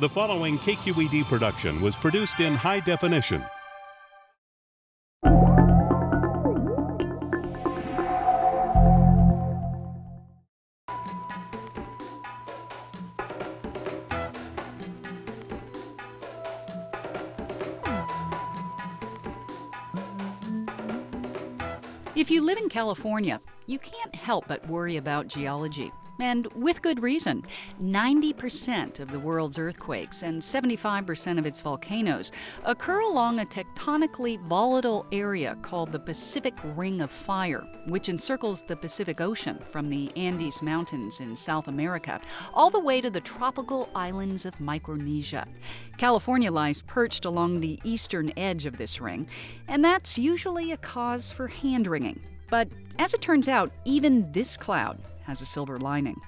The following KQED production was produced in high definition. If you live in California, you can't help but worry about geology. And with good reason. 90% of the world's earthquakes and 75% of its volcanoes occur along a tectonically volatile area called the Pacific Ring of Fire, which encircles the Pacific Ocean from the Andes Mountains in South America all the way to the tropical islands of Micronesia. California lies perched along the eastern edge of this ring, and that's usually a cause for hand wringing. But as it turns out, even this cloud has a silver lining.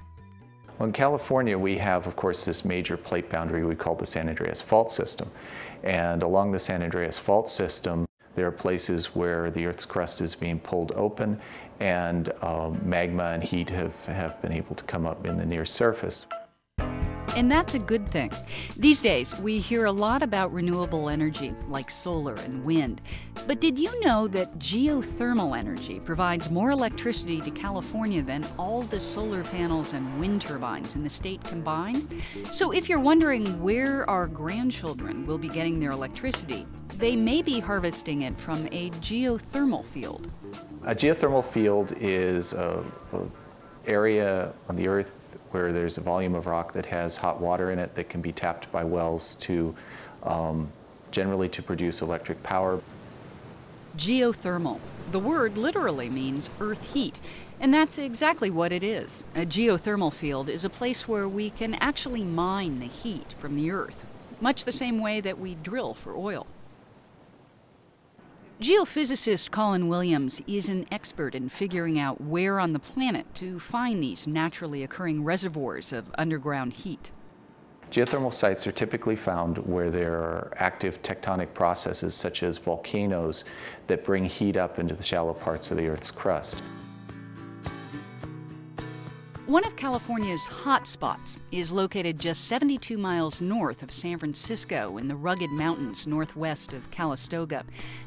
Well, in California, we have, of course, this major plate boundary we call the San Andreas Fault System. And along the San Andreas Fault System, there are places where the Earth's crust is being pulled open and um, magma and heat have, have been able to come up in the near surface. And that's a good thing. These days, we hear a lot about renewable energy, like solar and wind. But did you know that geothermal energy provides more electricity to California than all the solar panels and wind turbines in the state combined? So if you're wondering where our grandchildren will be getting their electricity, they may be harvesting it from a geothermal field. A geothermal field is a, a area on the Earth where there's a volume of rock that has hot water in it that can be tapped by wells to um, generally to produce electric power. Geothermal. The word literally means earth heat, and that's exactly what it is. A geothermal field is a place where we can actually mine the heat from the earth, much the same way that we drill for oil. Geophysicist Colin Williams is an expert in figuring out where on the planet to find these naturally occurring reservoirs of underground heat. Geothermal sites are typically found where there are active tectonic processes such as volcanoes that bring heat up into the shallow parts of the Earth's crust. One of California's hot spots is located just 72 miles north of San Francisco in the rugged mountains northwest of Calistoga.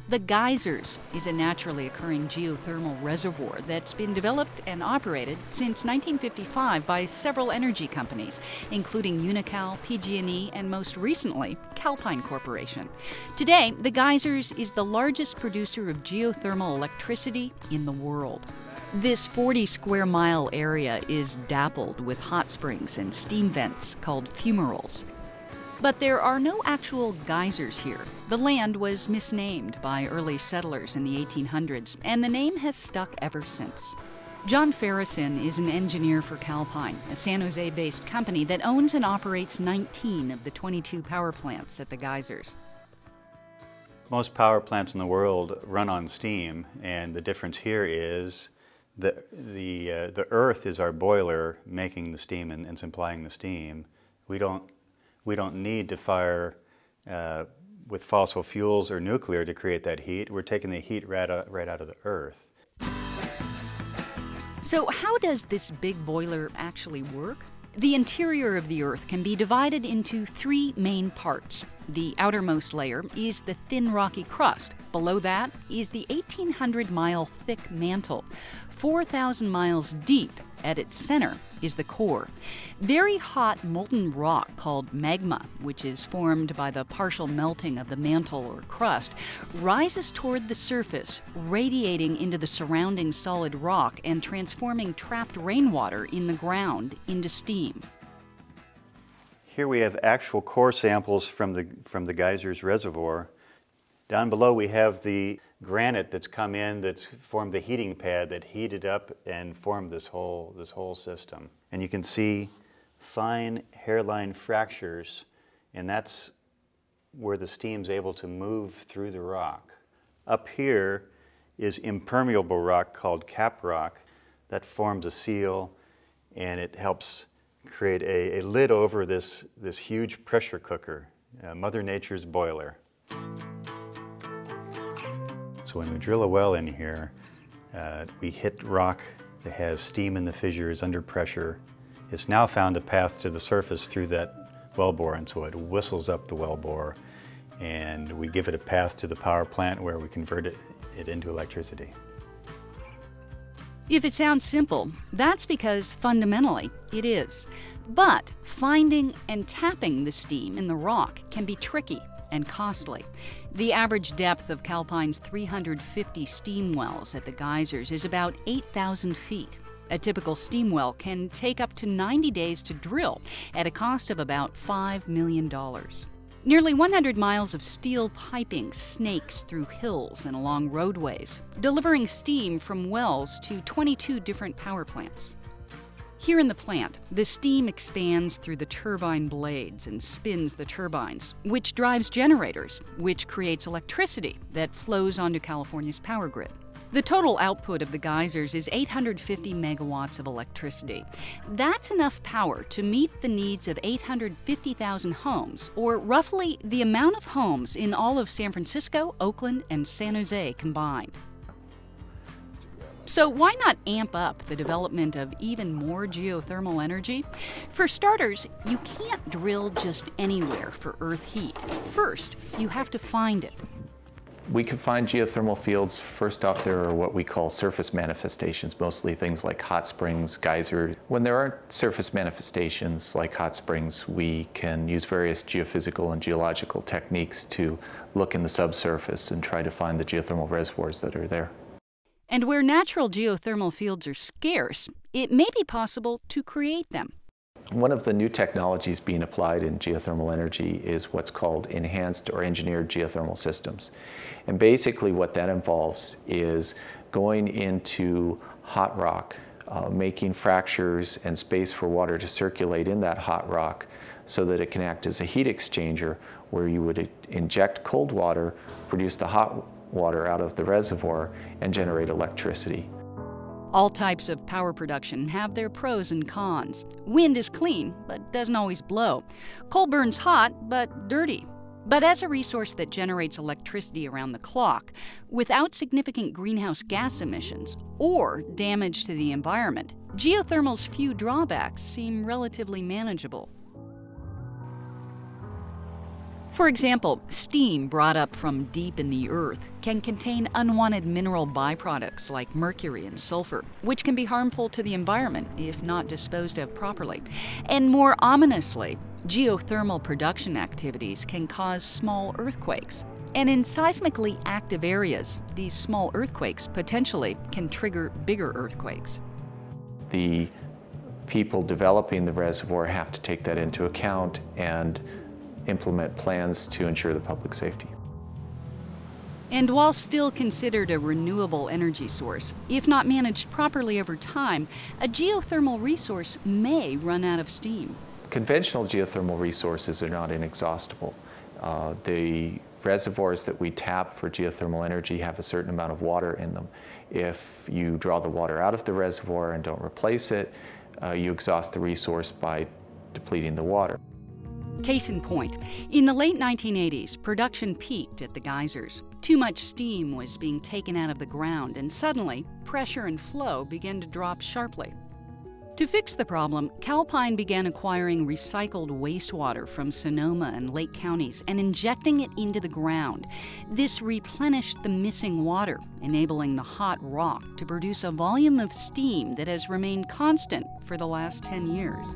The Geysers is a naturally occurring geothermal reservoir that's been developed and operated since 1955 by several energy companies, including Unocal, PG&E, and most recently, Calpine Corporation. Today, the Geysers is the largest producer of geothermal electricity in the world. This 40 square mile area is dappled with hot springs and steam vents called fumaroles. But there are no actual geysers here. The land was misnamed by early settlers in the 1800s, and the name has stuck ever since. John Farrison is an engineer for Calpine, a San Jose based company that owns and operates 19 of the 22 power plants at the geysers. Most power plants in the world run on steam, and the difference here is the, the, uh, the earth is our boiler making the steam and, and, supplying the steam. We don't, we don't need to fire uh, with fossil fuels or nuclear to create that heat. We're taking the heat right out, right out of the earth. So, how does this big boiler actually work? The interior of the Earth can be divided into three main parts. The outermost layer is the thin rocky crust. Below that is the 1,800 mile thick mantle. 4,000 miles deep at its center is the core. Very hot molten rock called magma, which is formed by the partial melting of the mantle or crust, rises toward the surface, radiating into the surrounding solid rock and transforming trapped rainwater in the ground into steam. Here we have actual core samples from the, from the geysers reservoir. Down below we have the granite that's come in that's formed the heating pad that heated up and formed this whole, this whole system. And you can see fine hairline fractures, and that's where the steam's able to move through the rock. Up here is impermeable rock called cap rock that forms a seal and it helps create a, a lid over this, this huge pressure cooker, uh, Mother Nature's boiler. So when we drill a well in here, uh, we hit rock that has steam in the fissures under pressure. It's now found a path to the surface through that wellbore, and so it whistles up the wellbore, and we give it a path to the power plant where we convert it, it into electricity. If it sounds simple, that's because fundamentally it is. But finding and tapping the steam in the rock can be tricky and costly. The average depth of Calpine's 350 steam wells at the geysers is about 8,000 feet. A typical steam well can take up to 90 days to drill at a cost of about $5 million. Nearly 100 miles of steel piping snakes through hills and along roadways, delivering steam from wells to 22 different power plants. Here in the plant, the steam expands through the turbine blades and spins the turbines, which drives generators, which creates electricity that flows onto California's power grid. The total output of the geysers is 850 megawatts of electricity. That's enough power to meet the needs of 850,000 homes, or roughly the amount of homes in all of San Francisco, Oakland, and San Jose combined. So, why not amp up the development of even more geothermal energy? For starters, you can't drill just anywhere for Earth heat. First, you have to find it. We can find geothermal fields. First off, there are what we call surface manifestations, mostly things like hot springs, geysers. When there aren't surface manifestations like hot springs, we can use various geophysical and geological techniques to look in the subsurface and try to find the geothermal reservoirs that are there. And where natural geothermal fields are scarce, it may be possible to create them. One of the new technologies being applied in geothermal energy is what's called enhanced or engineered geothermal systems. And basically what that involves is going into hot rock, uh, making fractures and space for water to circulate in that hot rock so that it can act as a heat exchanger where you would inject cold water, produce the hot water out of the reservoir, and generate electricity. All types of power production have their pros and cons. Wind is clean, but doesn't always blow. Coal burns hot, but dirty. But as a resource that generates electricity around the clock, without significant greenhouse gas emissions or damage to the environment, geothermal's few drawbacks seem relatively manageable. For example, steam brought up from deep in the earth can contain unwanted mineral byproducts like mercury and sulfur, which can be harmful to the environment if not disposed of properly. And more ominously, geothermal production activities can cause small earthquakes. And in seismically active areas, these small earthquakes potentially can trigger bigger earthquakes. The people developing the reservoir have to take that into account and implement plans to ensure the public safety. And while still considered a renewable energy source, if not managed properly over time, a geothermal resource may run out of steam. Conventional geothermal resources are not inexhaustible. Uh, the reservoirs that we tap for geothermal energy have a certain amount of water in them. If you draw the water out of the reservoir and don't replace it, uh, you exhaust the resource by depleting the water. Case in point, in the late 1980s, production peaked at the geysers. Too much steam was being taken out of the ground, and suddenly, pressure and flow began to drop sharply. To fix the problem, Calpine began acquiring recycled wastewater from Sonoma and Lake counties and injecting it into the ground. This replenished the missing water, enabling the hot rock to produce a volume of steam that has remained constant for the last 10 years.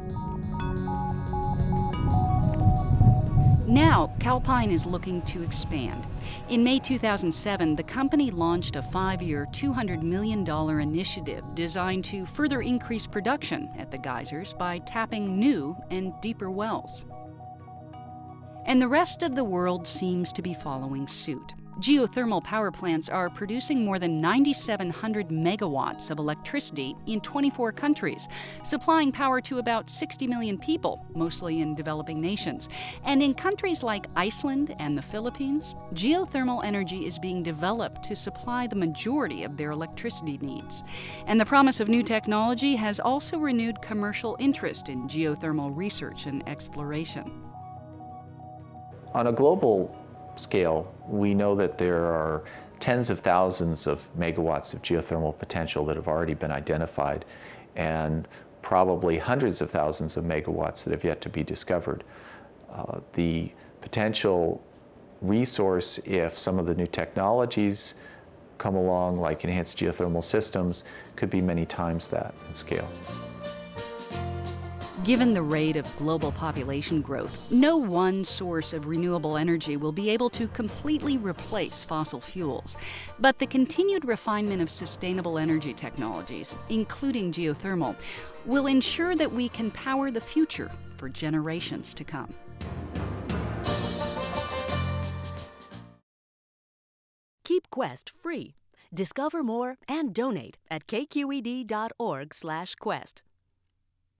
Now, Calpine is looking to expand. In May 2007, the company launched a five year, $200 million initiative designed to further increase production at the geysers by tapping new and deeper wells. And the rest of the world seems to be following suit. Geothermal power plants are producing more than 9,700 megawatts of electricity in 24 countries, supplying power to about 60 million people, mostly in developing nations. And in countries like Iceland and the Philippines, geothermal energy is being developed to supply the majority of their electricity needs. And the promise of new technology has also renewed commercial interest in geothermal research and exploration. On a global scale, we know that there are tens of thousands of megawatts of geothermal potential that have already been identified and probably hundreds of thousands of megawatts that have yet to be discovered. uh, the potential resource if some of the new technologies come along, like enhanced geothermal systems, could be many times that in scale. Given the rate of global population growth, no one source of renewable energy will be able to completely replace fossil fuels. But the continued refinement of sustainable energy technologies, including geothermal, will ensure that we can power the future for generations to come. Keep Quest free. Discover more and donate at kqed.org/quest.